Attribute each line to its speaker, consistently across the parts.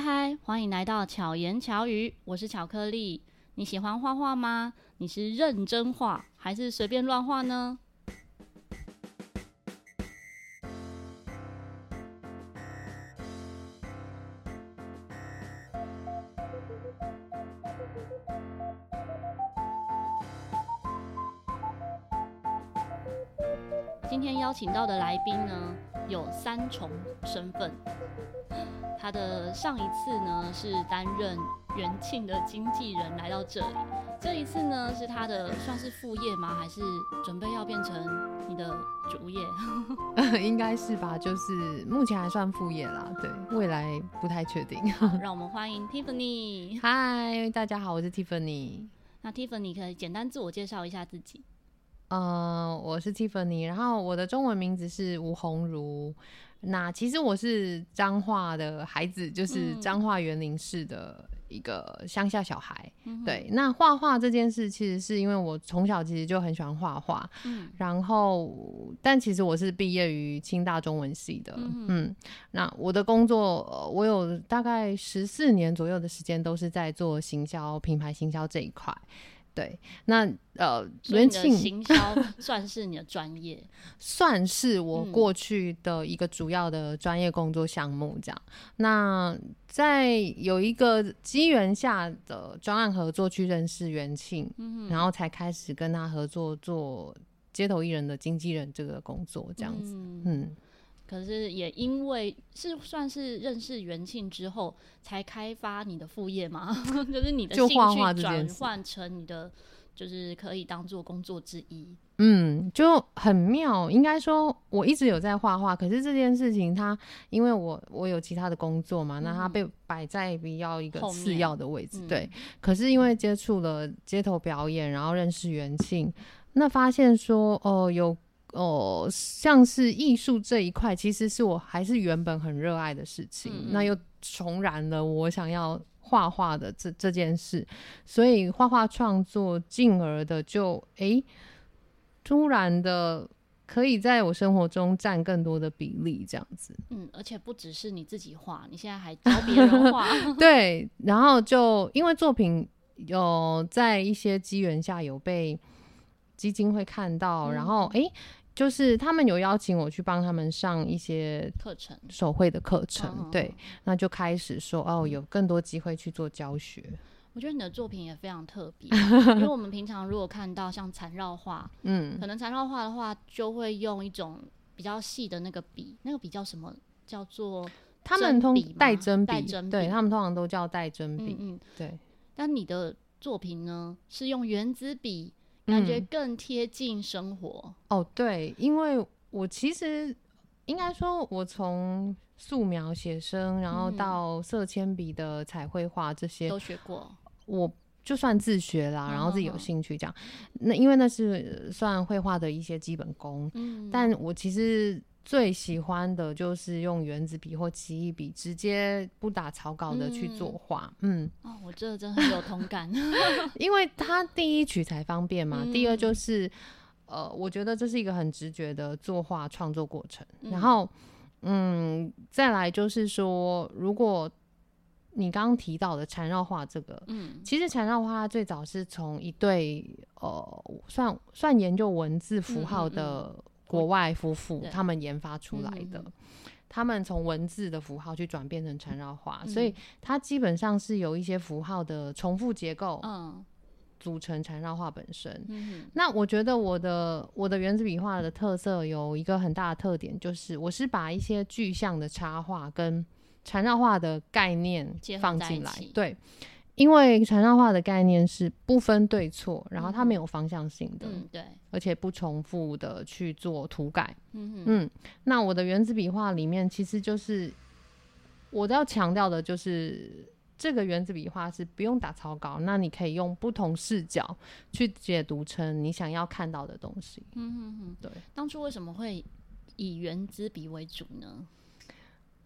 Speaker 1: 嗨嗨，欢迎来到巧言巧语，我是巧克力。你喜欢画画吗？你是认真画还是随便乱画呢？今天邀请到的来宾呢，有三重身份。他的上一次呢是担任元庆的经纪人来到这里，这一次呢是他的算是副业吗？还是准备要变成你的主业？
Speaker 2: 应该是吧，就是目前还算副业啦，对，未来不太确定。
Speaker 1: 让我们欢迎 Tiffany。
Speaker 2: 嗨，大家好，我是 Tiffany。
Speaker 1: 那 Tiffany 可以简单自我介绍一下自己？
Speaker 2: 呃，我是 Tiffany，然后我的中文名字是吴鸿儒。那其实我是彰化的孩子，就是彰化园林市的一个乡下小孩。嗯、对，那画画这件事，其实是因为我从小其实就很喜欢画画。嗯，然后，但其实我是毕业于清大中文系的。嗯，嗯，那我的工作，我有大概十四年左右的时间都是在做行销、品牌行销这一块。对，那呃，元庆
Speaker 1: 行销 算是你的专业，
Speaker 2: 算是我过去的一个主要的专业工作项目。这样，嗯、那在有一个机缘下的专案合作去认识元庆，嗯、然后才开始跟他合作做街头艺人的经纪人这个工作，这样子，嗯。嗯
Speaker 1: 可是也因为是算是认识元庆之后，才开发你的副业吗？就是你的兴趣转换成你的，就是可以当做工作之一。
Speaker 2: 嗯，就很妙。应该说，我一直有在画画，可是这件事情它，因为我我有其他的工作嘛，嗯、那它被摆在比较一个次要的位置。面对，嗯、可是因为接触了街头表演，然后认识元庆，那发现说，哦，有。哦，像是艺术这一块，其实是我还是原本很热爱的事情，嗯、那又重燃了我想要画画的这这件事，所以画画创作进而的就哎、欸，突然的可以在我生活中占更多的比例，这样子。
Speaker 1: 嗯，而且不只是你自己画，你现在还教别人画。
Speaker 2: 对，然后就因为作品有在一些机缘下有被基金会看到，嗯、然后哎。欸就是他们有邀请我去帮他们上一些课程，手绘的课程，程对，那就开始说哦，有更多机会去做教学。
Speaker 1: 我觉得你的作品也非常特别，因为我们平常如果看到像缠绕画，嗯，可能缠绕画的话就会用一种比较细的那个笔，那个笔叫什么？叫做
Speaker 2: 他们通带针笔，对他们通常都叫带针笔，嗯，嗯，对。
Speaker 1: 但你的作品呢，是用原子笔。感觉更贴近生活、嗯、
Speaker 2: 哦，对，因为我其实应该说，我从素描、写生，然后到色铅笔的彩绘画这些
Speaker 1: 都学过。
Speaker 2: 我就算自学啦，然后自己有兴趣这样。那因为那是算绘画的一些基本功，嗯，但我其实。最喜欢的就是用原子笔或奇异笔，直接不打草稿的去作画。嗯，嗯
Speaker 1: 哦，我这真的很有同感，
Speaker 2: 因为它第一取材方便嘛，嗯、第二就是呃，我觉得这是一个很直觉的作画创作过程。嗯、然后，嗯，再来就是说，如果你刚刚提到的缠绕画这个，嗯，其实缠绕画最早是从一对呃，算算研究文字符号的。国外夫妇他们研发出来的，嗯、他们从文字的符号去转变成缠绕画，嗯、所以它基本上是有一些符号的重复结构，嗯，组成缠绕画本身。嗯、那我觉得我的我的原子笔画的特色有一个很大的特点，就是我是把一些具象的插画跟缠绕画的概念放进来，对。因为缠绕画的概念是不分对错，然后它没有方向性的，
Speaker 1: 嗯，对，
Speaker 2: 而且不重复的去做涂改，嗯嗯，那我的原子笔画里面其实就是我都要强调的就是这个原子笔画是不用打草稿，那你可以用不同视角去解读成你想要看到的东西，嗯嗯嗯，对。
Speaker 1: 当初为什么会以原子笔为主呢？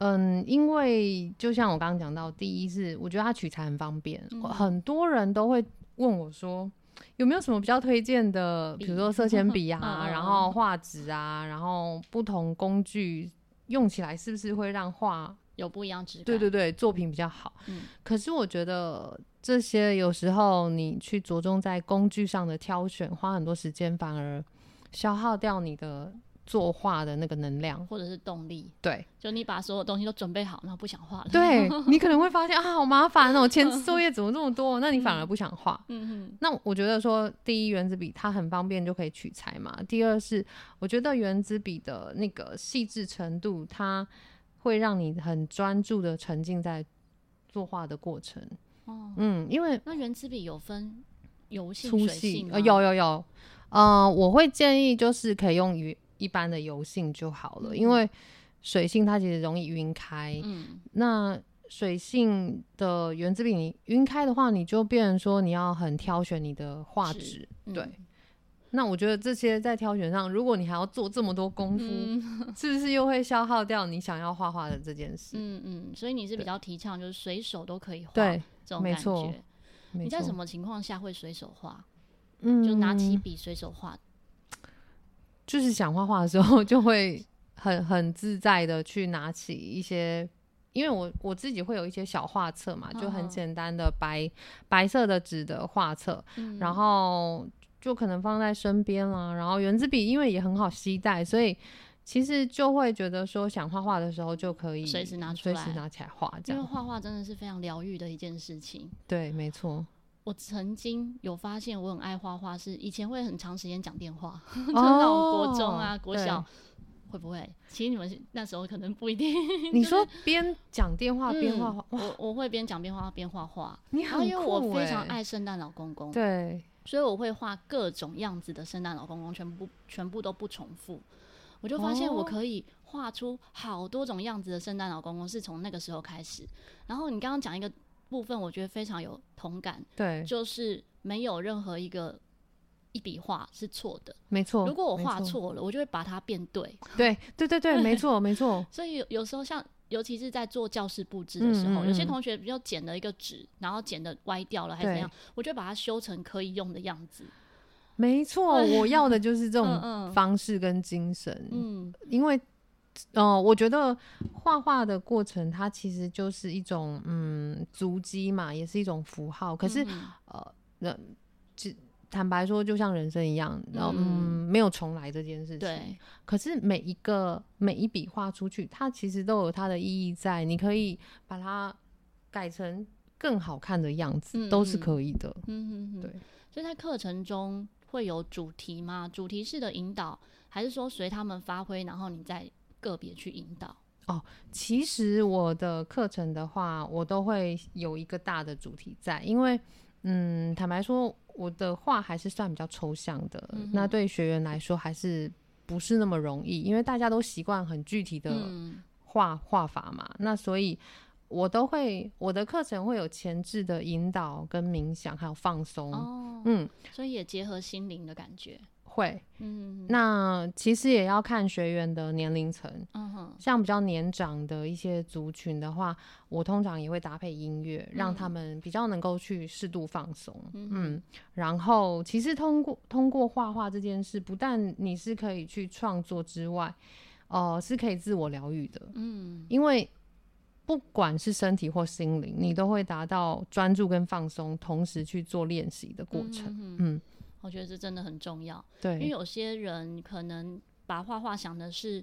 Speaker 2: 嗯，因为就像我刚刚讲到，第一是我觉得它取材很方便，嗯、很多人都会问我说，有没有什么比较推荐的，比如说色铅笔啊，然后画纸啊，然后不同工具用起来是不是会让画
Speaker 1: 有不一样质感。
Speaker 2: 对对对，作品比较好。嗯，可是我觉得这些有时候你去着重在工具上的挑选，花很多时间，反而消耗掉你的。作画的那个能量
Speaker 1: 或者是动力，
Speaker 2: 对，
Speaker 1: 就你把所有东西都准备好，然后不想画了，
Speaker 2: 对 你可能会发现啊，好麻烦哦，前置作业怎么这么多？那你反而不想画。嗯哼。那我觉得说，第一，原子笔它很方便就可以取材嘛。第二是，我觉得原子笔的那个细致程度，它会让你很专注的沉浸在作画的过程。哦，嗯，因为
Speaker 1: 那原子笔有分油性、
Speaker 2: 粗细，呃，有有有，呃，我会建议就是可以用于。一般的油性就好了，嗯、因为水性它其实容易晕开。嗯，那水性的原子笔你晕开的话，你就变成说你要很挑选你的画纸。嗯、对，那我觉得这些在挑选上，如果你还要做这么多功夫，嗯、是不是又会消耗掉你想要画画的这件事？
Speaker 1: 嗯嗯，所以你是比较提倡就是随手都可以画，
Speaker 2: 对，
Speaker 1: 这种感觉。你在什么情况下会随手画？嗯，就拿起笔随手画。
Speaker 2: 就是想画画的时候，就会很很自在的去拿起一些，因为我我自己会有一些小画册嘛，就很简单的白白色的纸的画册，嗯、然后就可能放在身边啦。然后原子笔因为也很好携带，所以其实就会觉得说想画画的时候就可以随时拿出来，随时拿起来画。这样，
Speaker 1: 因为画画真的是非常疗愈的一件事情。
Speaker 2: 对，没错。
Speaker 1: 我曾经有发现，我很爱画画，是以前会很长时间讲电话，哦、就那种国中啊、国小，会不会？其实你们那时候可能不一定。
Speaker 2: 你说边讲电话边画画，
Speaker 1: 我我会边讲电话边画画。
Speaker 2: 你很酷欸，
Speaker 1: 因为我非常爱圣诞老公公，
Speaker 2: 对，
Speaker 1: 所以我会画各种样子的圣诞老公公，全部全部都不重复。我就发现我可以画出好多种样子的圣诞老公公，是从那个时候开始。然后你刚刚讲一个。部分我觉得非常有同感，
Speaker 2: 对，
Speaker 1: 就是没有任何一个一笔画是错的，
Speaker 2: 没错。
Speaker 1: 如果我画错了，我就会把它变对，
Speaker 2: 对，对，对，对，没错，没错。
Speaker 1: 所以有有时候像，尤其是在做教室布置的时候，有些同学比较剪了一个纸，然后剪的歪掉了还是怎样，我就把它修成可以用的样子。
Speaker 2: 没错，我要的就是这种方式跟精神，嗯，因为。哦、呃，我觉得画画的过程，它其实就是一种嗯足迹嘛，也是一种符号。可是、呃，那坦白说，就像人生一样，然后嗯，嗯，没有重来这件事情。对。可是每一个每一笔画出去，它其实都有它的意义在。你可以把它改成更好看的样子，嗯、都是可以的。嗯哼哼。对。
Speaker 1: 所以在课程中会有主题吗？主题式的引导，还是说随他们发挥，然后你再。个别去引导。
Speaker 2: 哦，其实我的课程的话，我都会有一个大的主题在，因为嗯，坦白说，我的话还是算比较抽象的，嗯、那对学员来说还是不是那么容易，因为大家都习惯很具体的画画法嘛，嗯、那所以我都会我的课程会有前置的引导跟冥想，还有放松，哦、嗯，
Speaker 1: 所以也结合心灵的感觉。
Speaker 2: 会，嗯，那其实也要看学员的年龄层，嗯哼，像比较年长的一些族群的话，我通常也会搭配音乐，嗯、让他们比较能够去适度放松，嗯，嗯，然后其实通过通过画画这件事，不但你是可以去创作之外，哦、呃，是可以自我疗愈的，嗯，因为不管是身体或心灵，你都会达到专注跟放松，同时去做练习的过程，嗯。
Speaker 1: 我觉得这真的很重要，
Speaker 2: 对，
Speaker 1: 因为有些人可能把画画想的是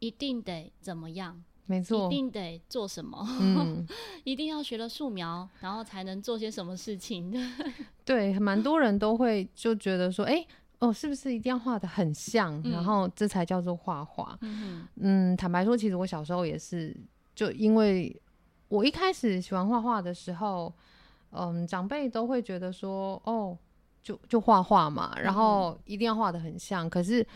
Speaker 1: 一定得怎么样，
Speaker 2: 没错，
Speaker 1: 一定得做什么，
Speaker 2: 嗯、
Speaker 1: 一定要学了素描，然后才能做些什么事情。
Speaker 2: 对，蛮多人都会就觉得说，哎、欸，哦，是不是一定要画的很像，嗯、然后这才叫做画画？嗯嗯，坦白说，其实我小时候也是，就因为我一开始喜欢画画的时候，嗯，长辈都会觉得说，哦。就就画画嘛，然后一定要画的很像。嗯、可是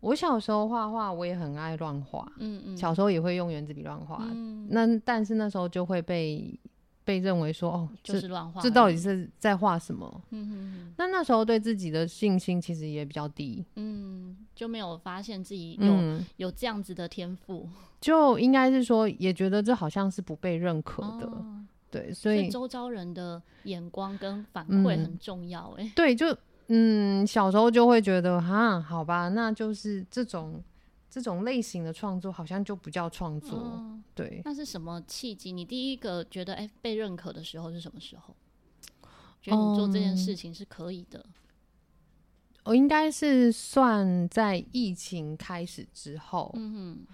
Speaker 2: 我小时候画画，我也很爱乱画。嗯嗯，小时候也会用圆珠笔乱画。嗯，那但是那时候就会被被认为说，哦，
Speaker 1: 就是乱画，
Speaker 2: 这到底是在画什么？嗯哼，那那时候对自己的信心其实也比较低。
Speaker 1: 嗯，就没有发现自己有、嗯、有这样子的天赋，
Speaker 2: 就应该是说，也觉得这好像是不被认可的。哦对，所以，
Speaker 1: 周遭人的眼光跟反馈很重要哎、欸。
Speaker 2: 对，就嗯，小时候就会觉得哈，好吧，那就是这种这种类型的创作好像就不叫创作。嗯、对，
Speaker 1: 那是什么契机？你第一个觉得哎、欸、被认可的时候是什么时候？觉得你做这件事情是可以的。嗯、
Speaker 2: 我应该是算在疫情开始之后。嗯哼，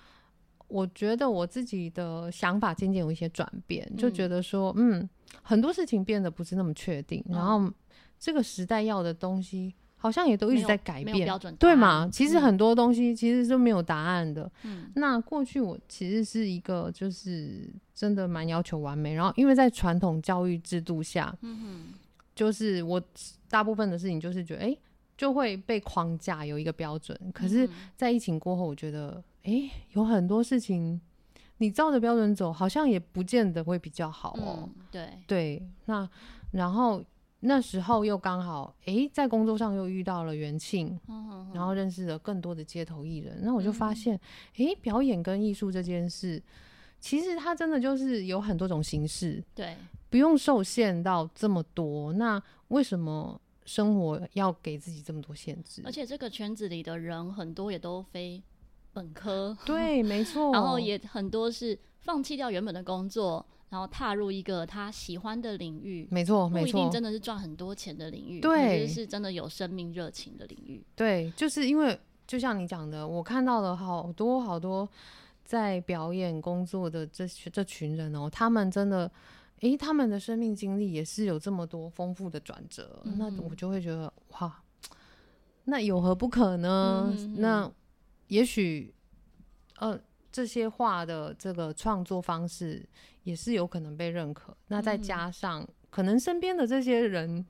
Speaker 2: 我觉得我自己的想法渐渐有一些转变，嗯、就觉得说，嗯，很多事情变得不是那么确定，嗯、然后这个时代要的东西。好像也都一直在改变，对嘛？其实很多东西其实是没有答案的。嗯，那过去我其实是一个就是真的蛮要求完美，然后因为在传统教育制度下，就是我大部分的事情就是觉得，哎、欸，就会被框架有一个标准。可是，在疫情过后，我觉得，哎、欸，有很多事情你照着标准走，好像也不见得会比较好哦。对对，那然后。那时候又刚好，哎、欸，在工作上又遇到了元庆，然后认识了更多的街头艺人。那我就发现，哎、欸，表演跟艺术这件事，其实它真的就是有很多种形式，对，不用受限到这么多。那为什么生活要给自己这么多限制？
Speaker 1: 而且这个圈子里的人很多也都非本科，
Speaker 2: 对，没 错。
Speaker 1: 然后也很多是放弃掉原本的工作。然后踏入一个他喜欢的领域，
Speaker 2: 没错，
Speaker 1: 不一定真的是赚很多钱的领域，对，是真的有生命热情的领域。
Speaker 2: 对，就是因为就像你讲的，我看到了好多好多在表演工作的这这群人哦，他们真的，诶，他们的生命经历也是有这么多丰富的转折，嗯、那我就会觉得哇，那有何不可呢？嗯、那也许，呃。这些画的这个创作方式也是有可能被认可。那再加上可能身边的这些人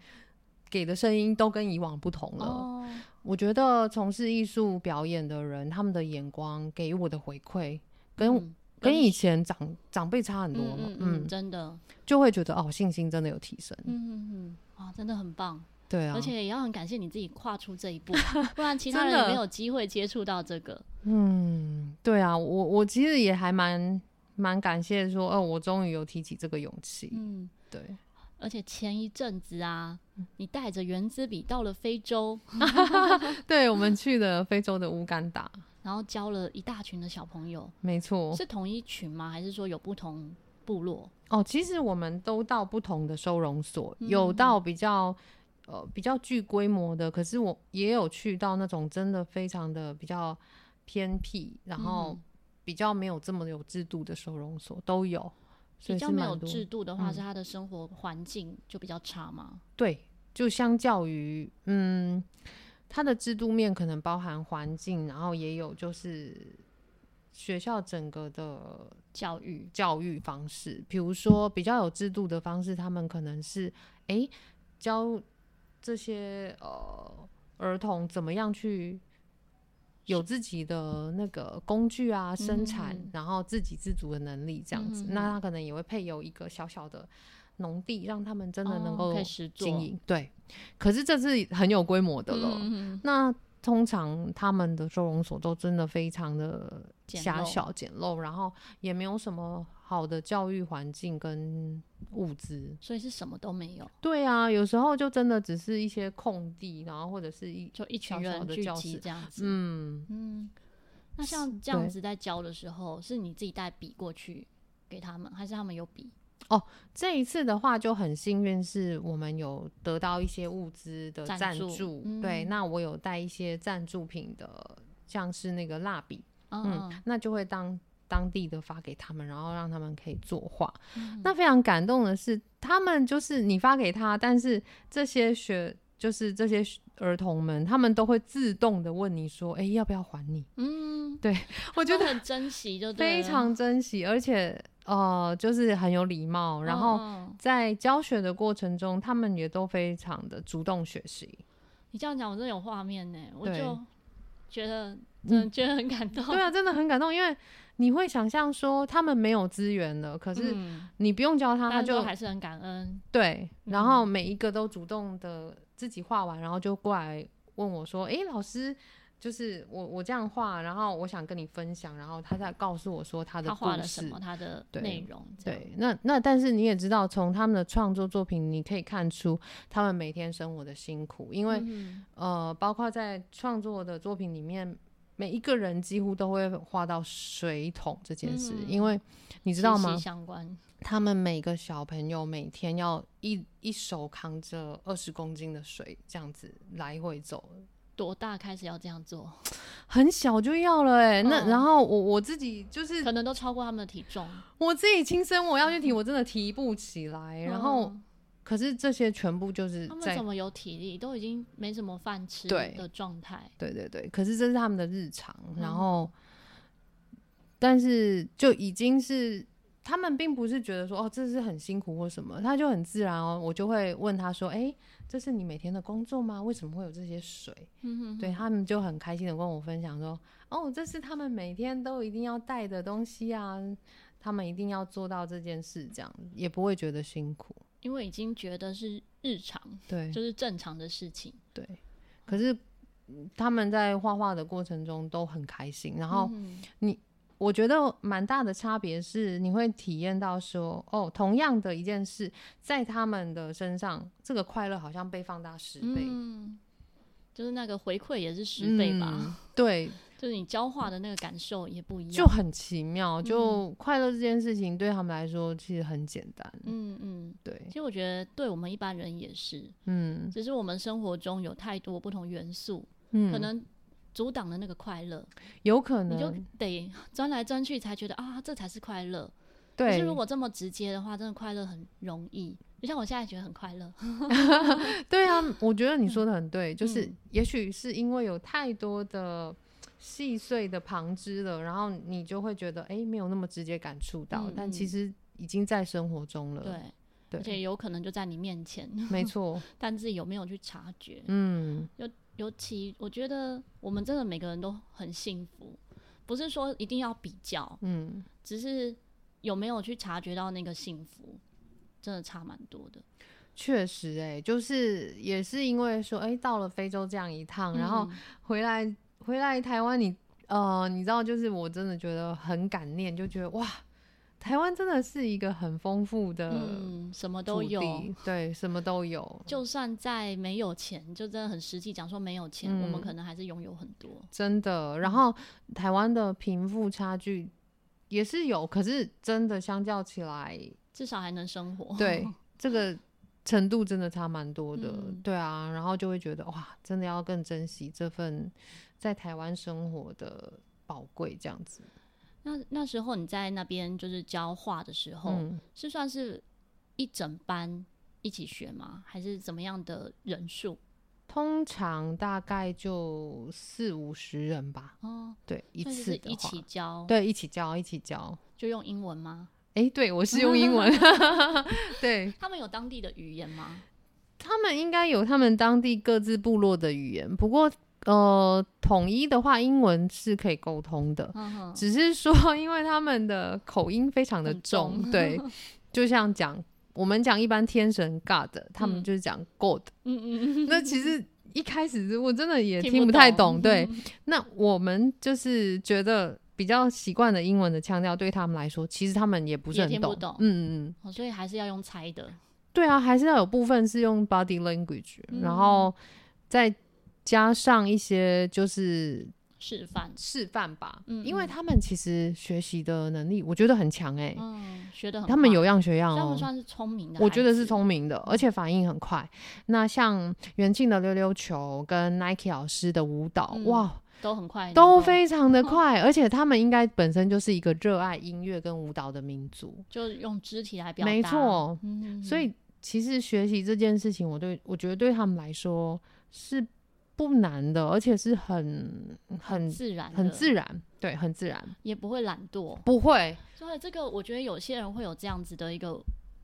Speaker 2: 给的声音都跟以往不同了。哦、我觉得从事艺术表演的人，他们的眼光给予我的回馈，跟、嗯、跟以前长长辈差很多了。嗯，嗯，嗯，
Speaker 1: 真的
Speaker 2: 就会觉得哦，信心真的有提升。
Speaker 1: 嗯嗯嗯，哇，真的很棒。
Speaker 2: 对啊，
Speaker 1: 而且也要很感谢你自己跨出这一步，不然其他人也没有机会接触到这个。
Speaker 2: 嗯，对啊，我我其实也还蛮蛮感谢说，哦，我终于有提起这个勇气。嗯，对。
Speaker 1: 而且前一阵子啊，你带着原子笔到了非洲
Speaker 2: 对，我们去了非洲的乌干达，
Speaker 1: 然后教了一大群的小朋友。
Speaker 2: 没错，
Speaker 1: 是同一群吗？还是说有不同部落？
Speaker 2: 哦，其实我们都到不同的收容所，嗯、有到比较。呃，比较具规模的，可是我也有去到那种真的非常的比较偏僻，然后比较没有这么有制度的收容所都有。
Speaker 1: 比较没有制度的话，是他的生活环境就比较差吗？
Speaker 2: 嗯，对，就相较于，嗯，他的制度面可能包含环境，然后也有就是学校整个的教育教育方式，比如说比较有制度的方式，他们可能是哎教。这些呃儿童怎么样去有自己的那个工具啊，生产，嗯、然后自给自足的能力这样子，嗯、那他可能也会配有一个小小的农地，让他们真的能够经营。哦、对，可是这是很有规模的了。嗯、那通常他们的收容所都真的非常的狭小简陋，然后也没有什么。好的教育环境跟物资，
Speaker 1: 所以是什么都没有。
Speaker 2: 对啊，有时候就真的只是一些空地，然后或者是一
Speaker 1: 就一群人聚集这样子。
Speaker 2: 嗯
Speaker 1: 嗯。那像这样子在教的时候，是你自己带笔过去给他们，还是他们有笔？
Speaker 2: 哦，这一次的话就很幸运，是我们有得到一些物资的赞助。赞助嗯、对，那我有带一些赞助品的，像是那个蜡笔，嗯，嗯，那就会当。当地的发给他们，然后让他们可以作画。嗯、那非常感动的是，他们就是你发给他，但是这些学就是这些儿童们，他们都会自动的问你说：“哎、欸，要不要还你？”嗯，对，我觉得
Speaker 1: 很珍惜，就
Speaker 2: 非常珍惜，而且呃，就是很有礼貌。然后在教学的过程中，他们也都非常的主动学习。
Speaker 1: 你这样讲，我真的有画面呢，我就觉得嗯，觉得很感动。
Speaker 2: 对啊，真的很感动，因为。你会想象说他们没有资源了，可是你不用教他，他就
Speaker 1: 还是很感恩。
Speaker 2: 对，然后每一个都主动的自己画完，然后就过来问我说：“哎，老师，就是我我这样画，然后我想跟你分享。”然后他再告诉我说他的
Speaker 1: 画了什么，他的内容。
Speaker 2: 对，那那但是你也知道，从他们的创作作品，你可以看出他们每天生活的辛苦，因为呃，包括在创作的作品里面。每一个人几乎都会画到水桶这件事，
Speaker 1: 嗯、
Speaker 2: 因为你知道吗？
Speaker 1: 相关，
Speaker 2: 他们每个小朋友每天要一一手扛着二十公斤的水，这样子来回走。
Speaker 1: 多大开始要这样做？
Speaker 2: 很小就要了哎、欸，嗯、那然后我我自己就是
Speaker 1: 可能都超过他们的体重。
Speaker 2: 我自己亲身我要去提，我真的提不起来。嗯、然后，可是这些全部就是
Speaker 1: 他们怎么有体力？都已经没什么饭吃的状态。
Speaker 2: 对对对，可是这是他们的日常。然后，嗯、但是就已经是。他们并不是觉得说哦，这是很辛苦或什么，他就很自然哦。我就会问他说：“哎、欸，这是你每天的工作吗？为什么会有这些水？”嗯、哼哼对，他们就很开心的跟我分享说：“哦，这是他们每天都一定要带的东西啊，他们一定要做到这件事，这样也不会觉得辛苦，
Speaker 1: 因为已经觉得是日常，对，就是正常的事情。对，
Speaker 2: 可是他们在画画的过程中都很开心，然后你。嗯”我觉得蛮大的差别是，你会体验到说，哦，同样的一件事，在他们的身上，这个快乐好像被放大十倍，
Speaker 1: 嗯，就是那个回馈也是十倍吧？
Speaker 2: 嗯、对，
Speaker 1: 就是你教化的那个感受也不一样，
Speaker 2: 就很奇妙。就快乐这件事情对他们来说其实很简单，嗯嗯，对。
Speaker 1: 其实我觉得对我们一般人也是，嗯，只是我们生活中有太多不同元素，嗯，可能。阻挡了那个快乐，
Speaker 2: 有可能
Speaker 1: 你就得钻来钻去才觉得啊，这才是快乐。
Speaker 2: 对，
Speaker 1: 可是如果这么直接的话，真的快乐很容易。就像我现在觉得很快乐。
Speaker 2: 对啊，我觉得你说的很对，嗯、就是也许是因为有太多的细碎的旁枝了，然后你就会觉得哎、欸，没有那么直接感触到，嗯、但其实已经在生活中了。
Speaker 1: 对，而且有可能就在你面前。
Speaker 2: 没错，
Speaker 1: 但自己有没有去察觉？
Speaker 2: 嗯，
Speaker 1: 尤尤其我觉得我们真的每个人都很幸福，不是说一定要比较，嗯，只是有没有去察觉到那个幸福，真的差蛮多的。
Speaker 2: 确实、欸，哎，就是也是因为说，哎、欸，到了非洲这样一趟，嗯、然后回来回来台湾，你呃，你知道，就是我真的觉得很感念，就觉得哇。台湾真的是一个很丰富的，
Speaker 1: 嗯，什么都有，
Speaker 2: 对，什么都有。
Speaker 1: 就算在没有钱，就真的很实际讲说没有钱，嗯、我们可能还是拥有很多，
Speaker 2: 真的。然后台湾的贫富差距也是有，可是真的相较起来，
Speaker 1: 至少还能生活。
Speaker 2: 对，这个程度真的差蛮多的，嗯、对啊。然后就会觉得哇，真的要更珍惜这份在台湾生活的宝贵，这样子。
Speaker 1: 那那时候你在那边就是教画的时候，嗯、是算是一整班一起学吗？还是怎么样的人数？
Speaker 2: 通常大概就四五十人吧。哦，对，一次
Speaker 1: 一起教，
Speaker 2: 对，一起教，一起教，
Speaker 1: 就用英文吗？
Speaker 2: 哎、欸，对，我是用英文。对，
Speaker 1: 他们有当地的语言吗？
Speaker 2: 他们应该有他们当地各自部落的语言，不过。呃，统一的话，英文是可以沟通的，只是说，因为他们的口音非常的重，重对，就像讲我们讲一般天神 God，他们就是讲 God，嗯嗯，那其实一开始我真的也听不太懂，懂对，嗯、那我们就是觉得比较习惯的英文的腔调，对他们来说，其实他们也不是很懂，懂。嗯嗯
Speaker 1: 嗯，所以还是要用猜的，
Speaker 2: 对啊，还是要有部分是用 body language，、嗯、然后在。加上一些就是
Speaker 1: 示范
Speaker 2: 示范吧，嗯，因为他们其实学习的能力我觉得很强哎，
Speaker 1: 嗯，学的很，
Speaker 2: 他们有样学样哦，
Speaker 1: 他们算是聪明的，
Speaker 2: 我觉得是聪明的，而且反应很快。那像袁静的溜溜球跟 Nike 老师的舞蹈，哇，
Speaker 1: 都很快，
Speaker 2: 都非常的 快，而且他们应该本身就是一个热爱音乐跟舞蹈的民族，
Speaker 1: 就用肢体来表达，
Speaker 2: 没错，所以其实学习这件事情，我对我觉得对他们来说是。不难的，而且是很很，
Speaker 1: 自然，
Speaker 2: 很自然，对，很自然，
Speaker 1: 也不会懒惰，
Speaker 2: 不会。
Speaker 1: 所以这个，我觉得有些人会有这样子的一个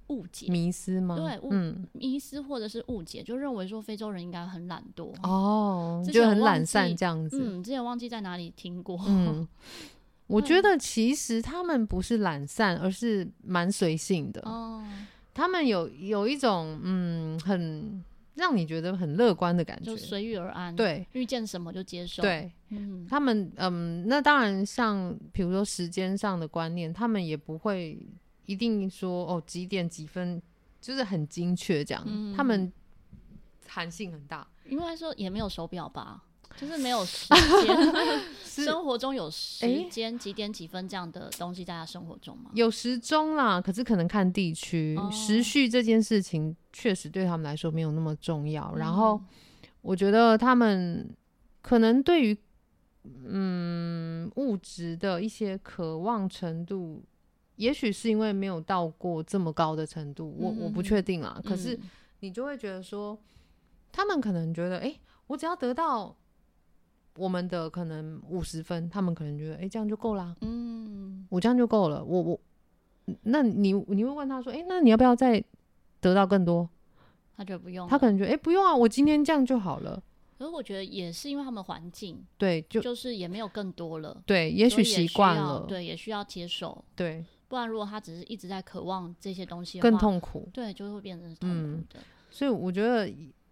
Speaker 1: 误解、
Speaker 2: 迷失吗？
Speaker 1: 对，嗯，迷失或者是误解，就认为说非洲人应该很懒惰
Speaker 2: 哦，就很懒散这样子。
Speaker 1: 嗯，之前忘记在哪里听过。
Speaker 2: 嗯，我觉得其实他们不是懒散，而是蛮随性的。哦，他们有有一种嗯很。让你觉得很乐观的感觉，
Speaker 1: 就随遇而安。
Speaker 2: 对，
Speaker 1: 遇见什么就接受。
Speaker 2: 对，嗯，他们嗯，那当然像比如说时间上的观念，他们也不会一定说哦几点几分，就是很精确这样。嗯、他们弹性很大，
Speaker 1: 应该说也没有手表吧？就是没有时间，生活中有时间几点几分这样的东西在他生活中吗？
Speaker 2: 有时钟啦，可是可能看地区，哦、时序这件事情确实对他们来说没有那么重要。嗯、然后我觉得他们可能对于嗯物质的一些渴望程度，也许是因为没有到过这么高的程度，我、嗯、我不确定啦。可是你就会觉得说，他们可能觉得，哎、欸，我只要得到。我们的可能五十分，他们可能觉得，哎、欸，这样就够啦。嗯，我这样就够了。我我，那你你会问他说，哎、欸，那你要不要再得到更多？
Speaker 1: 他觉得不用，
Speaker 2: 他可能觉得，哎、欸，不用啊，我今天这样就好了。
Speaker 1: 可是我觉得也是因为他们环境，
Speaker 2: 对，就
Speaker 1: 就是也没有更多了。
Speaker 2: 对，也许习惯了，
Speaker 1: 对，也需要接受。
Speaker 2: 对，
Speaker 1: 不然如果他只是一直在渴望这些东西，
Speaker 2: 更痛苦。
Speaker 1: 对，就会变成痛苦的。
Speaker 2: 嗯、所以我觉得，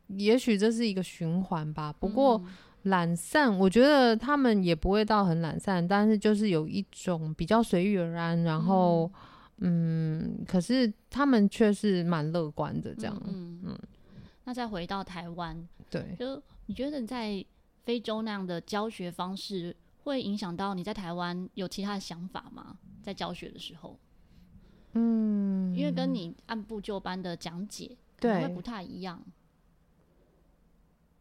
Speaker 2: 也许这是一个循环吧。不过。嗯懒散，我觉得他们也不会到很懒散，但是就是有一种比较随遇而安，然后，嗯，嗯，可是他们却是蛮乐观的这样。嗯嗯，嗯。
Speaker 1: 那再回到台湾，
Speaker 2: 对，
Speaker 1: 就你觉得你在非洲那样的教学方式，会影响到你在台湾有其他的想法吗？在教学的时候，嗯，因为跟你按部就班的讲解，可能会不太一样。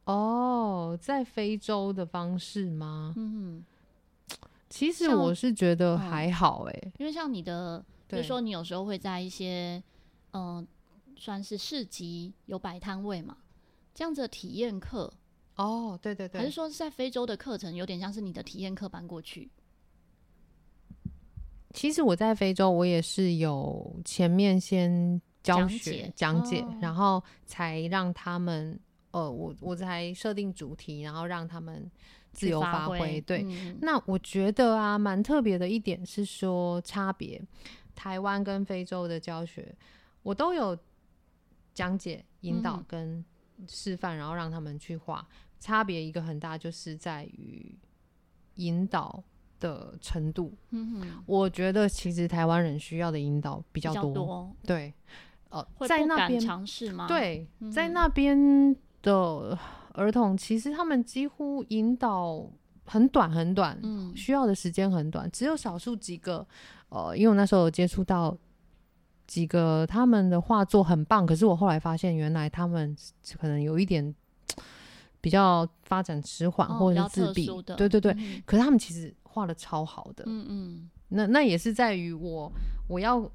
Speaker 2: 哦，在非洲的方式吗？嗯，其实我是觉得还好哎、欸，
Speaker 1: 因为像你的，比如说你有时候会在一些嗯、呃，算是市集有摆摊位嘛，这样子的体验课。
Speaker 2: 哦，对对对，
Speaker 1: 还是说是在非洲的课程有点像是你的体验课搬过去？
Speaker 2: 其实我在非洲，我也是有前面先教学讲解，讲解哦、然后才让他们。呃，我我才设定主题，然后让他们自由发挥。对，嗯、那我觉得啊，蛮特别的一点是说差别，台湾跟非洲的教学，我都有讲解、引导跟示范，嗯、然后让他们去画。差别一个很大，就是在于引导的程度。我觉得其实台湾人需要的引导比较多。较多对，呃，在那边
Speaker 1: 尝试吗？
Speaker 2: 对，在那边。的儿童其实他们几乎引导很短很短，嗯，需要的时间很短，只有少数几个，呃，因为我那时候有接触到几个他们的画作很棒，可是我后来发现原来他们可能有一点比较发展迟缓或者是自闭，哦、对对对，嗯、可是他们其实画的超好的，嗯嗯，那那也是在于我我要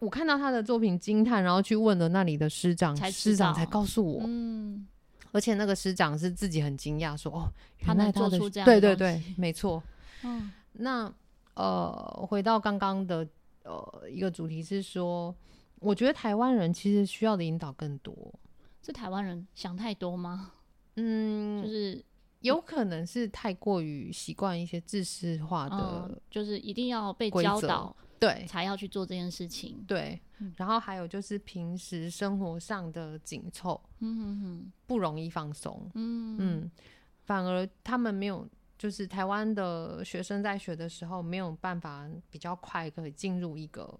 Speaker 2: 我看到他的作品惊叹，然后去问了那里的师长，师长才告诉我，嗯。而且那个师长是自己很惊讶，说：“哦，原来他能做出这样的。”对对对，没错。嗯，那呃，回到刚刚的呃一个主题是说，我觉得台湾人其实需要的引导更多。
Speaker 1: 是台湾人想太多吗？
Speaker 2: 嗯，就是有可能是太过于习惯一些制式化的、嗯，
Speaker 1: 就是一定要被教导。对，才要去做这件事情。
Speaker 2: 对，嗯、然后还有就是平时生活上的紧凑，嗯哼哼，不容易放松，嗯。嗯，反而他们没有，就是台湾的学生在学的时候没有办法比较快可以进入一个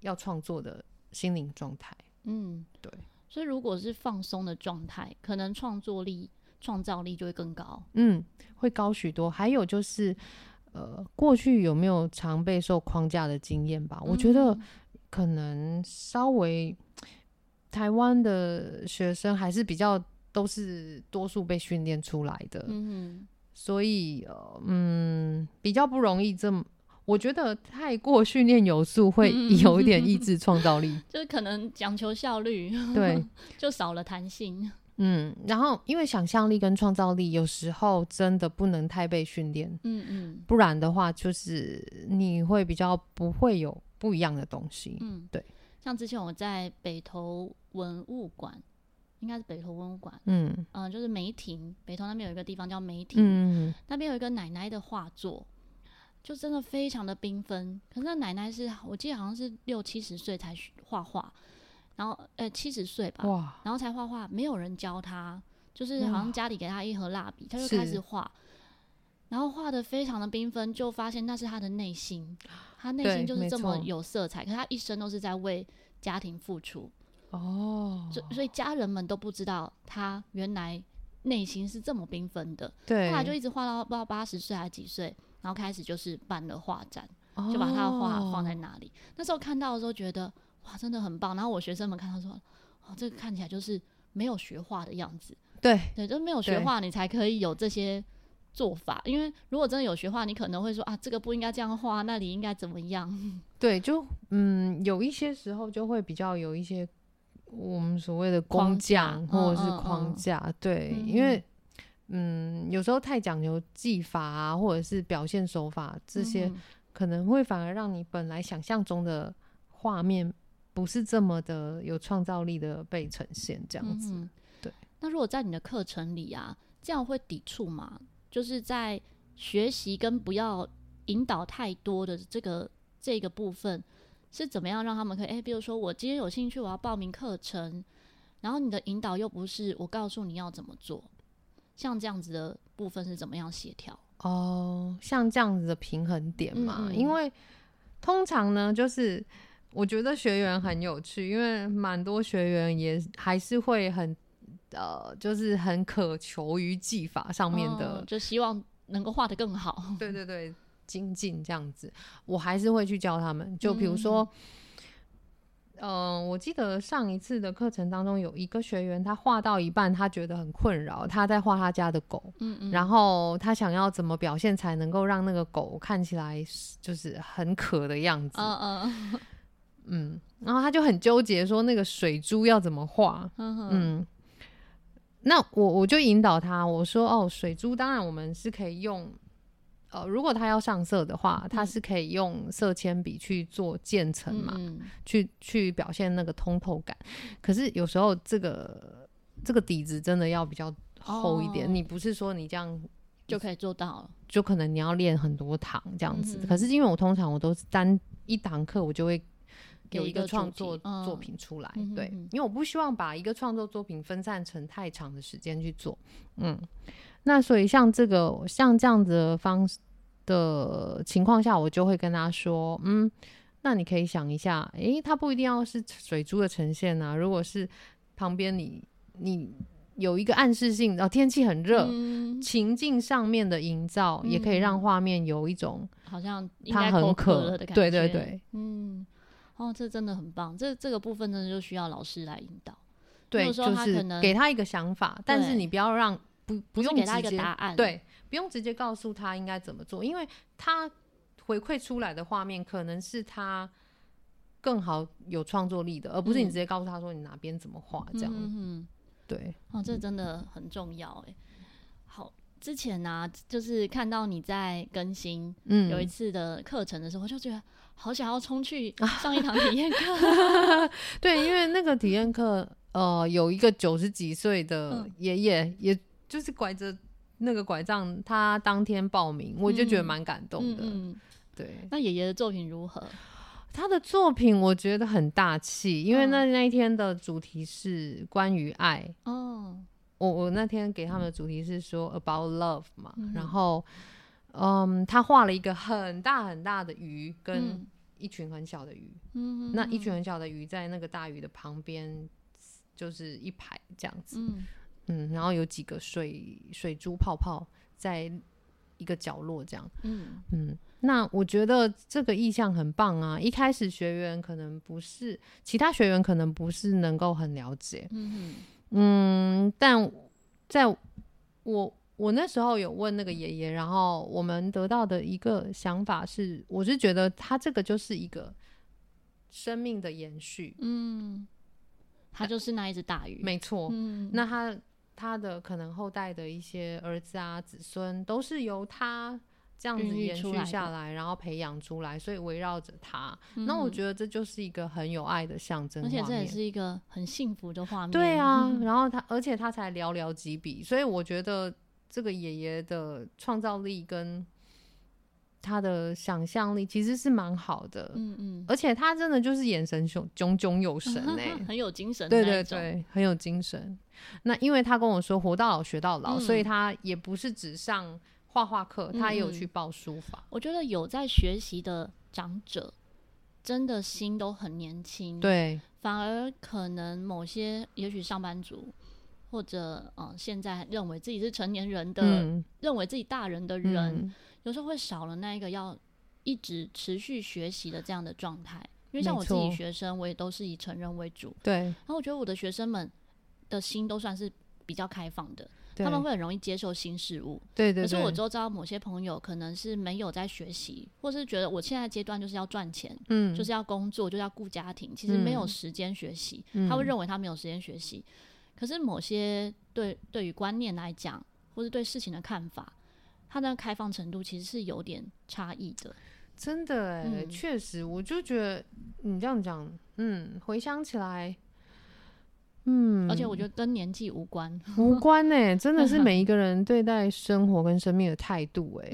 Speaker 2: 要创作的心灵状态。嗯，对，
Speaker 1: 所以如果是放松的状态，可能创作力、创造力就会更高，
Speaker 2: 嗯，会高许多。还有就是。呃，过去有没有常备受框架的经验吧？嗯、我觉得可能稍微台湾的学生还是比较都是多数被训练出来的，嗯，所以呃嗯比较不容易这么，我觉得太过训练有素会 有一点抑制 创造力，
Speaker 1: 就是可能讲求效率，
Speaker 2: 对，
Speaker 1: 就少了弹性。
Speaker 2: 嗯，然后因为想象力跟创造力有时候真的不能太被训练，嗯嗯，不然的话就是你会比较不会有不一样的东西，嗯，对。
Speaker 1: 像之前我在北投文物馆，应该是北投文物馆，嗯嗯、呃，就是梅亭，北投那边有一个地方叫梅亭，嗯，那边有一个奶奶的画作，就真的非常的缤纷。可是那奶奶是我记得好像是六七十岁才画画。然后，呃，七十岁吧，哇然后才画画，没有人教他，就是好像家里给他一盒蜡笔，他就开始画，然后画的非常的缤纷，就发现那是他的内心，他内心就是这么有色彩，可是他一生都是在为家庭付出，哦，所所以家人们都不知道他原来内心是这么缤纷的。
Speaker 2: 对，
Speaker 1: 后来就一直画到不知道八十岁还是几岁，然后开始就是办了画展，哦、就把他的画放在那里。那时候看到的时候觉得哇，真的很棒。然后我学生们看到说，哦，这个看起来就是没有学画的样子。
Speaker 2: 对
Speaker 1: 对，就没有学画，你才可以有这些做法。因为如果真的有学画，你可能会说啊，这个不应该这样画，那里应该怎么样？
Speaker 2: 对，就嗯，有一些时候就会比较有一些我们所谓的工匠或者是框架。嗯嗯嗯对，因为嗯，有时候太讲究技法啊，或者是表现手法这些，可能会反而让你本来想象中的画面不是这么的有创造力的被呈现，这样子。嗯嗯
Speaker 1: 那如果在你的课程里啊，这样会抵触吗？就是在学习跟不要引导太多的这个这个部分，是怎么样让他们可以？诶、欸，比如说我今天有兴趣，我要报名课程，然后你的引导又不是我告诉你要怎么做，像这样子的部分是怎么样协调？
Speaker 2: 哦，像这样子的平衡点嘛，嗯嗯因为通常呢，就是我觉得学员很有趣，因为蛮多学员也还是会很。呃，就是很渴求于技法上面的，
Speaker 1: 哦、就希望能够画得更好。
Speaker 2: 对对对，精进这样子，我还是会去教他们。就比如说，嗯、呃，我记得上一次的课程当中，有一个学员他画到一半，他觉得很困扰，他在画他家的狗，嗯嗯，然后他想要怎么表现才能够让那个狗看起来就是很渴的样子，嗯嗯 嗯，然后他就很纠结，说那个水珠要怎么画，嗯嗯。那我我就引导他，我说哦，水珠当然我们是可以用，呃，如果他要上色的话，他是可以用色铅笔去做渐层嘛，嗯、去去表现那个通透感。可是有时候这个这个底子真的要比较厚一点，哦、你不是说你这样
Speaker 1: 就可以做到了，
Speaker 2: 就可能你要练很多堂这样子。嗯、可是因为我通常我都是单一堂课，我就会。有一个创作作品出来，嗯、对，因为我不希望把一个创作作品分散成太长的时间去做，嗯，那所以像这个像这样子的方式的情况下，我就会跟他说，嗯，那你可以想一下，诶、欸，它不一定要是水珠的呈现啊，如果是旁边你你有一个暗示性，然、哦、后天气很热，嗯、情境上面的营造，也可以让画面有一种
Speaker 1: 好像
Speaker 2: 它很渴的感觉，对对对，
Speaker 1: 嗯。哦，这真的很棒，这这个部分真的就需要老师来引导。
Speaker 2: 对，就是给他一个想法，但是你不要让不不用
Speaker 1: 给他一个答案，
Speaker 2: 对，不用直接告诉他应该怎么做，因为他回馈出来的画面可能是他更好有创作力的，而不是你直接告诉他说你哪边怎么画这样。嗯嗯，对。
Speaker 1: 哦，这真的很重要哎。好，之前呢、啊，就是看到你在更新有一次的课程的时候，我就觉得。好想要冲去上一堂体验课，
Speaker 2: 对，因为那个体验课，呃，有一个九十几岁的爷爷，嗯、也就是拐着那个拐杖，他当天报名，我就觉得蛮感动的。嗯嗯、对，
Speaker 1: 那爷爷的作品如何？
Speaker 2: 他的作品我觉得很大气，因为那那一天的主题是关于爱。哦，我我那天给他们的主题是说 about love 嘛，嗯、然后。嗯，他画了一个很大很大的鱼，跟一群很小的鱼。嗯，那一群很小的鱼在那个大鱼的旁边，就是一排这样子。嗯，嗯，然后有几个水水珠泡泡在一个角落这样。嗯嗯，那我觉得这个意象很棒啊！一开始学员可能不是，其他学员可能不是能够很了解。嗯，但在我。我那时候有问那个爷爷，然后我们得到的一个想法是，我是觉得他这个就是一个生命的延续，嗯，
Speaker 1: 他就是那一只大鱼，
Speaker 2: 没错，嗯，那他他的可能后代的一些儿子啊、子孙都是由他这样子延续下来，然后培养出来，所以围绕着他，嗯，那我觉得这就是一个很有爱的象征，而
Speaker 1: 且这也是一个很幸福的画面，
Speaker 2: 对啊，然后他而且他才寥寥几笔，所以我觉得。这个爷爷的创造力跟他的想象力其实是蛮好的，嗯嗯，而且他真的就是眼神炯炯炯有神哎，
Speaker 1: 很有精神，
Speaker 2: 对对对，很有精神。那因为他跟我说活到老学到老，所以他也不是只上画画课，他也有去报书法。
Speaker 1: 我觉得有在学习的长者，真的心都很年轻，
Speaker 2: 对，
Speaker 1: 反而可能某些也许上班族。或者呃现在认为自己是成年人的，
Speaker 2: 嗯、
Speaker 1: 认为自己大人的人，
Speaker 2: 嗯、
Speaker 1: 有时候会少了那一个要一直持续学习的这样的状态。因为像我自己学生，我也都是以成人为主。
Speaker 2: 对。
Speaker 1: 然后我觉得我的学生们的心都算是比较开放的，他们会很容易接受新事物。
Speaker 2: 对对，对。
Speaker 1: 可是我周遭某些朋友可能是没有在学习，或是觉得我现在阶段就是要赚钱，嗯，就是要工作，就是要顾家庭，其实没有时间学习。嗯。他会认为他没有时间学习。可是某些对对于观念来讲，或是对事情的看法，他的开放程度其实是有点差异的。
Speaker 2: 真的哎、欸，确、嗯、实，我就觉得你这样讲，嗯，回想起来，嗯，
Speaker 1: 而且我觉得跟年纪无关，
Speaker 2: 无关呢、欸，真的是每一个人对待生活跟生命的态度哎、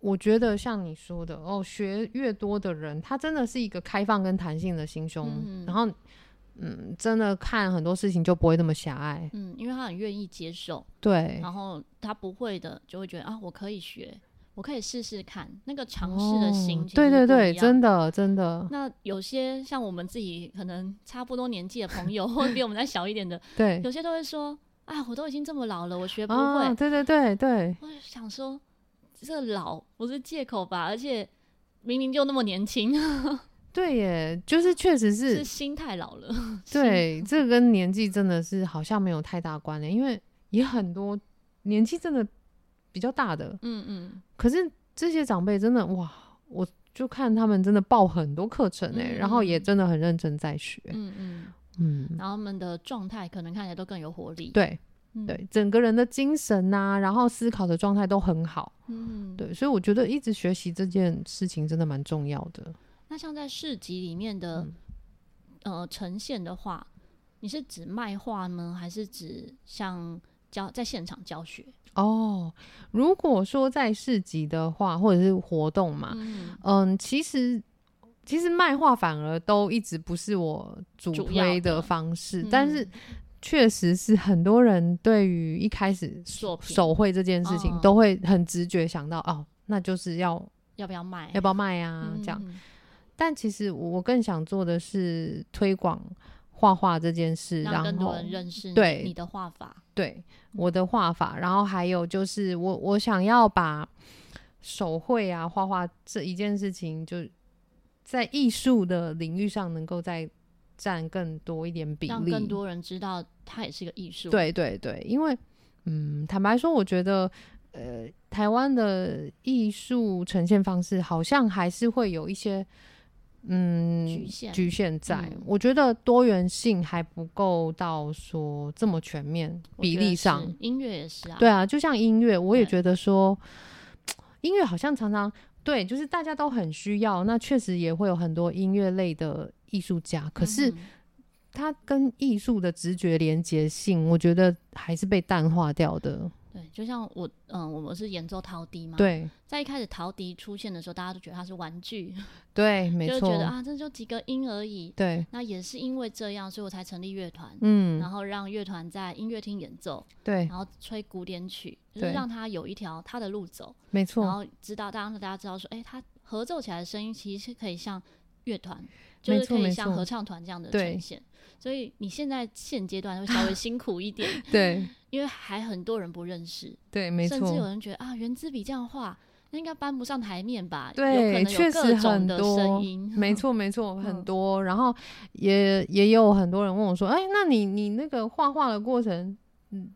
Speaker 2: 我觉得像你说的哦，学越多的人，他真的是一个开放跟弹性的心胸，嗯、然后嗯，真的看很多事情就不会那么狭隘，
Speaker 1: 嗯，因为他很愿意接受，
Speaker 2: 对，
Speaker 1: 然后他不会的就会觉得啊，我可以学。我可以试试看那个尝试的心
Speaker 2: 对对对，真的真的。
Speaker 1: 那有些像我们自己可能差不多年纪的朋友，或者比我们再小一点的，
Speaker 2: 对，
Speaker 1: 有些都会说：“啊，我都已经这么老了，我学不会。
Speaker 2: 哦”对对对对。
Speaker 1: 我就想说，这老不是借口吧？而且明明就那么年轻。
Speaker 2: 对耶，就是确实是
Speaker 1: 是心太老了。
Speaker 2: 对，这跟年纪真的是好像没有太大关联，因为也很多年纪真的。比较大的，
Speaker 1: 嗯嗯，
Speaker 2: 可是这些长辈真的哇，我就看他们真的报很多课程哎、欸嗯，然后也真的很认真在学，
Speaker 1: 嗯嗯。
Speaker 2: 嗯，
Speaker 1: 然后他们的状态可能看起来都更有活力，
Speaker 2: 对、嗯、对，整个人的精神呐、啊，然后思考的状态都很好，
Speaker 1: 嗯，
Speaker 2: 对，所以我觉得一直学习这件事情真的蛮重要的。
Speaker 1: 那像在市集里面的、嗯、呃呈现的话，你是指卖画呢，还是指像教在现场教学？
Speaker 2: 哦，如果说在市集的话，或者是活动嘛，嗯，嗯其实其实卖画反而都一直不是我主推的方式，但是确实是很多人对于一开始手手绘这件事情都会很直觉想到，哦，那就是要
Speaker 1: 要不要卖，
Speaker 2: 要不要卖啊？这样，但其实我更想做的是推广。画画这件事，
Speaker 1: 让更多人认识
Speaker 2: 对
Speaker 1: 你的画法，
Speaker 2: 对我的画法，然后还有就是我我想要把手绘啊画画这一件事情，就在艺术的领域上能够再占更多一点比例，让
Speaker 1: 更多人知道它也是一个艺术。
Speaker 2: 对对对，因为嗯，坦白说，我觉得呃，台湾的艺术呈现方式好像还是会有一些。嗯，局限局限在、嗯，我觉得多元性还不够到说这么全面。比例上，
Speaker 1: 音乐也是啊，
Speaker 2: 对啊，就像音乐，我也觉得说，音乐好像常常对，就是大家都很需要。那确实也会有很多音乐类的艺术家，可是它跟艺术的直觉连接性，我觉得还是被淡化掉的。
Speaker 1: 对，就像我，嗯，我们是演奏陶笛嘛。
Speaker 2: 对，
Speaker 1: 在一开始陶笛出现的时候，大家都觉得它是玩具。
Speaker 2: 对，没错。
Speaker 1: 就觉得啊，这就几个音而已。
Speaker 2: 对。
Speaker 1: 那也是因为这样，所以我才成立乐团。
Speaker 2: 嗯。
Speaker 1: 然后让乐团在音乐厅演奏。
Speaker 2: 对。
Speaker 1: 然后吹古典曲，就是让他有一条他的路走。
Speaker 2: 没错。
Speaker 1: 然后知道，当大家知道说，哎、欸，他合奏起来的声音其实是可以像乐团，就是可以像合唱团这样的呈现。所以你现在现阶段会稍微辛苦一点。
Speaker 2: 对。
Speaker 1: 因为还很多人不认识，
Speaker 2: 对，没错，
Speaker 1: 甚至有人觉得啊，原子笔这样画，那应该搬不上台面吧？
Speaker 2: 对，确实很多，没 错，没错，很多。然后也也有很多人问我说：“哎、欸，那你你那个画画的过程，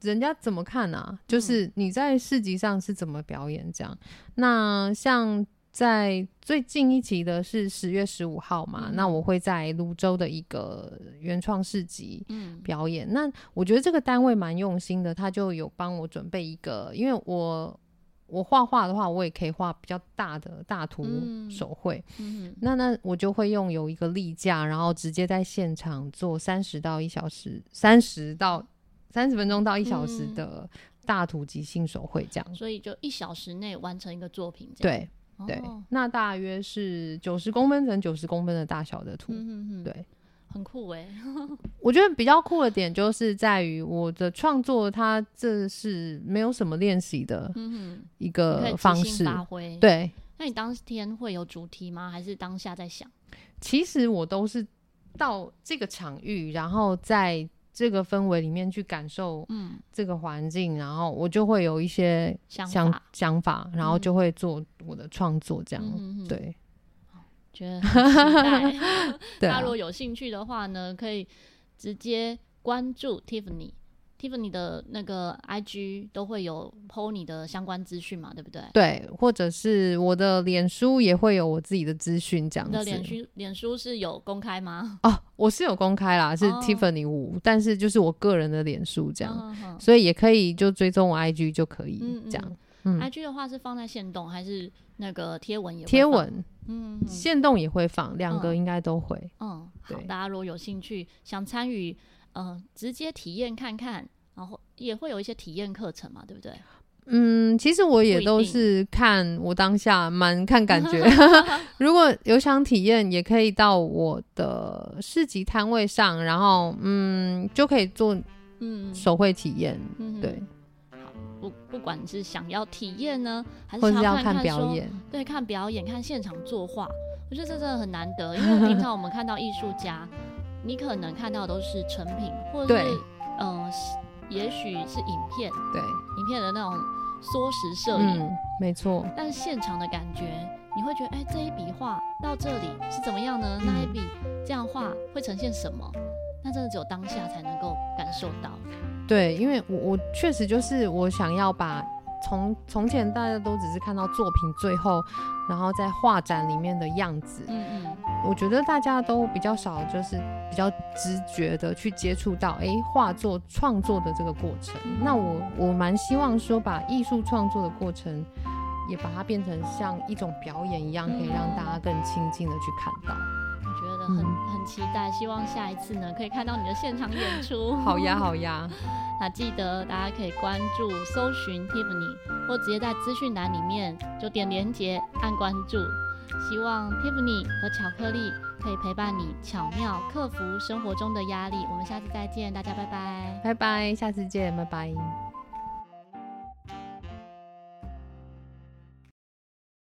Speaker 2: 人家怎么看啊？就是你在市集上是怎么表演这样？”嗯、那像。在最近一期的是十月十五号嘛、嗯，那我会在泸州的一个原创市集表演、嗯。那我觉得这个单位蛮用心的，他就有帮我准备一个，因为我我画画的话，我也可以画比较大的大图手绘、嗯嗯。那那我就会用有一个立架，然后直接在现场做三十到一小时，三十到三十分钟到一小时的大图即兴手绘这样。
Speaker 1: 所以就一小时内完成一个作品，
Speaker 2: 对。对、哦，那大约是九十公分乘九十公分的大小的图，
Speaker 1: 嗯、哼哼
Speaker 2: 对，
Speaker 1: 很酷哎。
Speaker 2: 我觉得比较酷的点就是在于我的创作，它这是没有什么练习的一个方式
Speaker 1: 发挥。
Speaker 2: 对，
Speaker 1: 那你当天会有主题吗？还是当下在想？
Speaker 2: 其实我都是到这个场域，然后再这个氛围里面去感受，嗯，这个环境，然后我就会有一些想想想法，然后就会做我的创作，这样，嗯、对，
Speaker 1: 觉得很期待。大家如果有兴趣的话呢，可以直接关注 Tiffany。Tiffany 的那个 IG 都会有 po 你的相关资讯嘛，对不对？
Speaker 2: 对，或者是我的脸书也会有我自己的资讯，这样子。
Speaker 1: 你的脸书脸书是有公开吗？
Speaker 2: 哦，我是有公开啦，是 Tiffany 五、哦，但是就是我个人的脸书这样、哦，所以也可以就追踪我 IG 就可以这样。嗯
Speaker 1: 嗯嗯、IG 的话是放在线动还是那个贴文也会？
Speaker 2: 贴文，嗯，线动也会放，两个应该都会。
Speaker 1: 嗯，好，大家如果有兴趣想参与。呃，直接体验看看，然后也会有一些体验课程嘛，对不对？
Speaker 2: 嗯，其实我也都是看我当下蛮看感觉，如果有想体验，也可以到我的市集摊位上，然后嗯，就可以做嗯手绘体验，嗯，对。
Speaker 1: 好，不不管是想要体验呢，还
Speaker 2: 是要看表演，
Speaker 1: 对，看表演，看现场作画，我觉得这真的很难得，因为平常我们看到艺术家。你可能看到的都是成品，或者是嗯、呃，也许是影片，
Speaker 2: 对，
Speaker 1: 影片的那种缩时摄影，
Speaker 2: 嗯、没错。
Speaker 1: 但是现场的感觉，你会觉得，哎、欸，这一笔画到这里是怎么样呢？嗯、那一笔这样画会呈现什么？那真的只有当下才能够感受到。
Speaker 2: 对，因为我我确实就是我想要把。从从前大家都只是看到作品最后，然后在画展里面的样子。嗯嗯，我觉得大家都比较少，就是比较直觉的去接触到，哎，画作创作的这个过程。那我我蛮希望说，把艺术创作的过程，也把它变成像一种表演一样，可以让大家更亲近的去看到。
Speaker 1: 很很期待，希望下一次呢可以看到你的现场演出。
Speaker 2: 好呀，好呀。
Speaker 1: 那记得大家可以关注、搜寻 Tiffany，或直接在资讯栏里面就点连接按关注。希望 Tiffany 和巧克力可以陪伴你，巧妙克服生活中的压力。我们下次再见，大家拜拜，
Speaker 2: 拜拜，下次见，拜拜。